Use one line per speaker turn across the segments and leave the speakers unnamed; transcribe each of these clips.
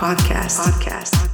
podcast. Podcast.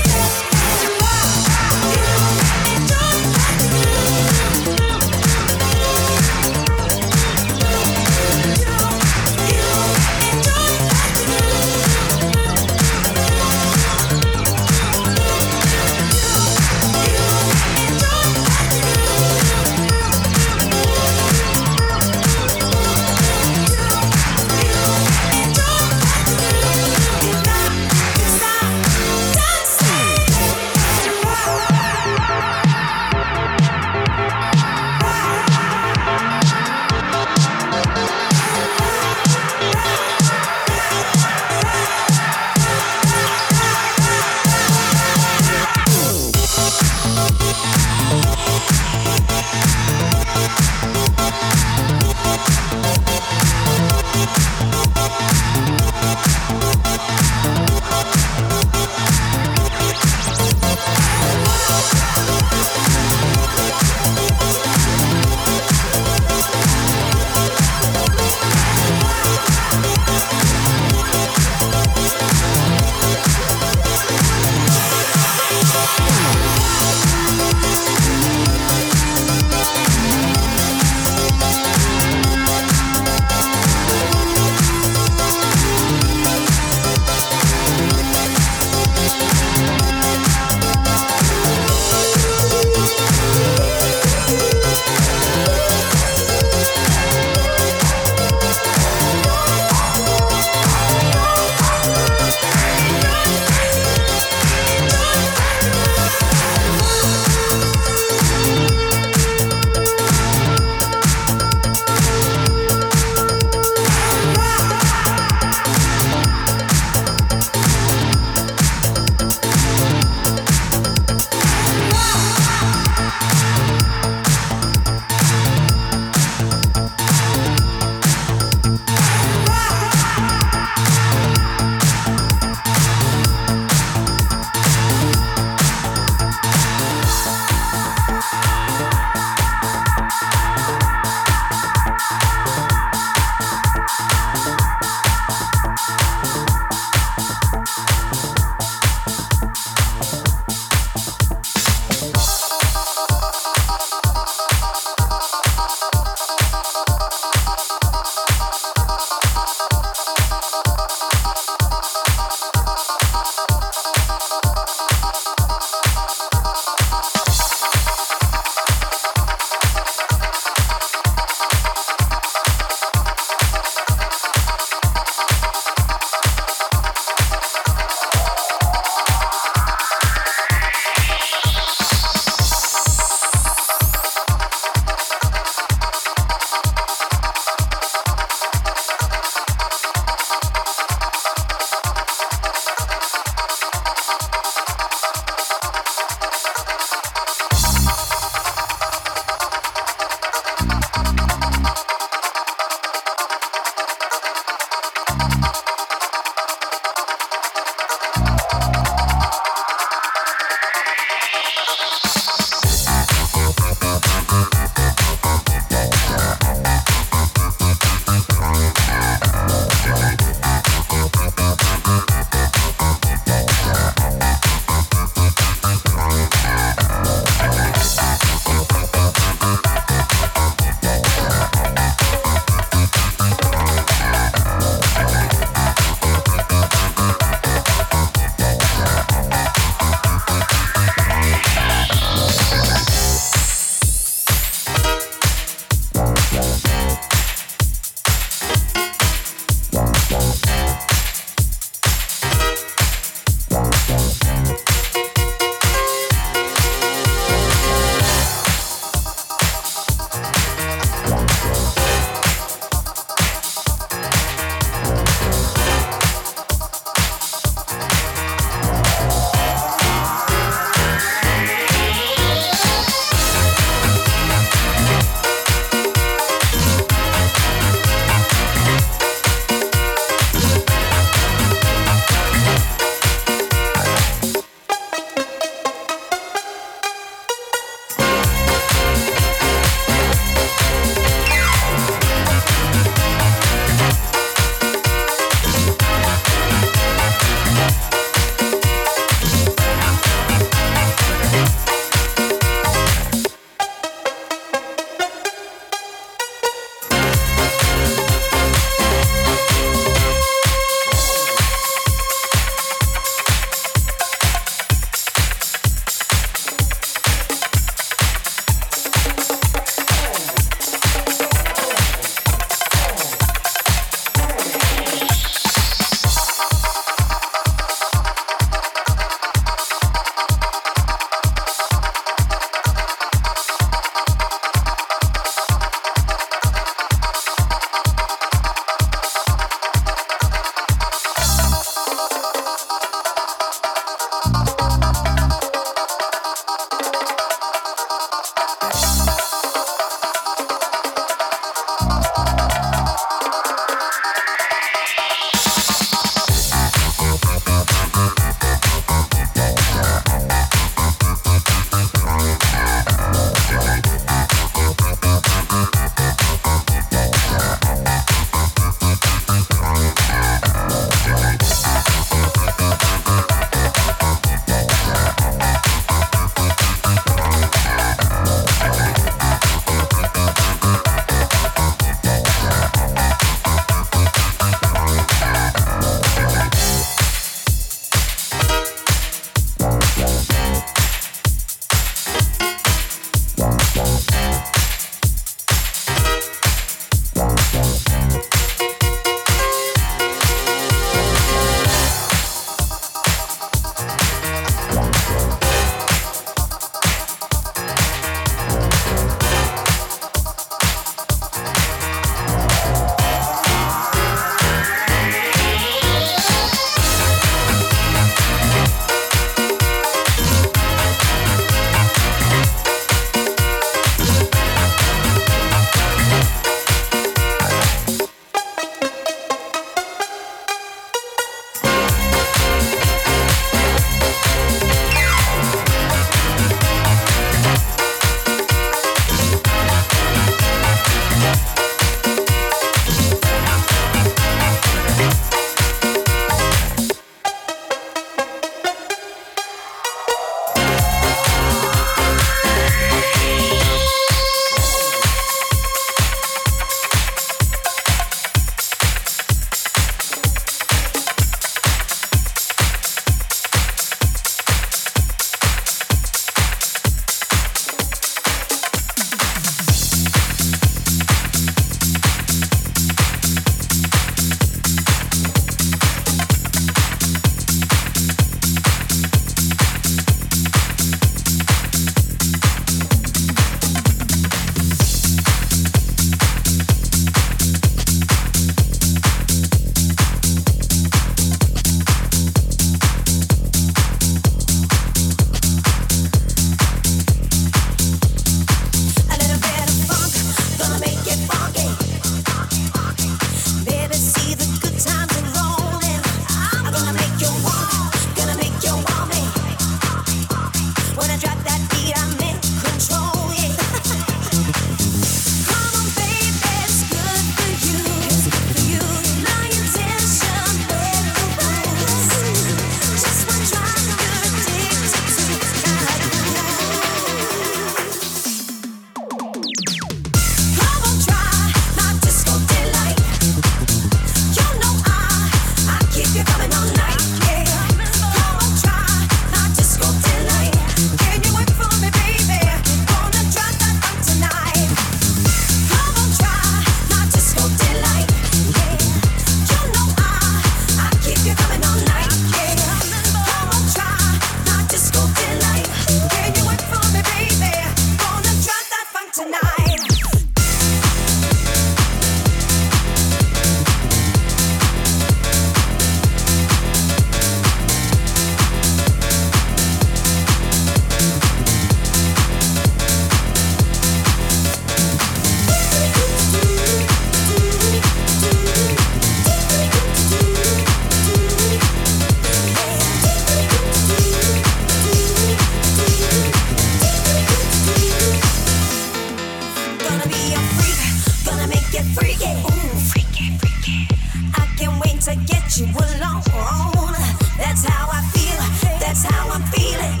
Alone. That's how I feel, that's how I'm feeling.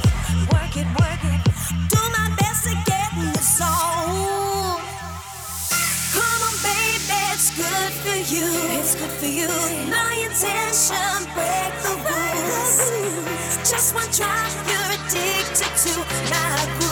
Work it, work it. Do my best to get. Come on, baby, it's good for you. It's good for you. My intention, break the rules. Just one try, you're addicted to my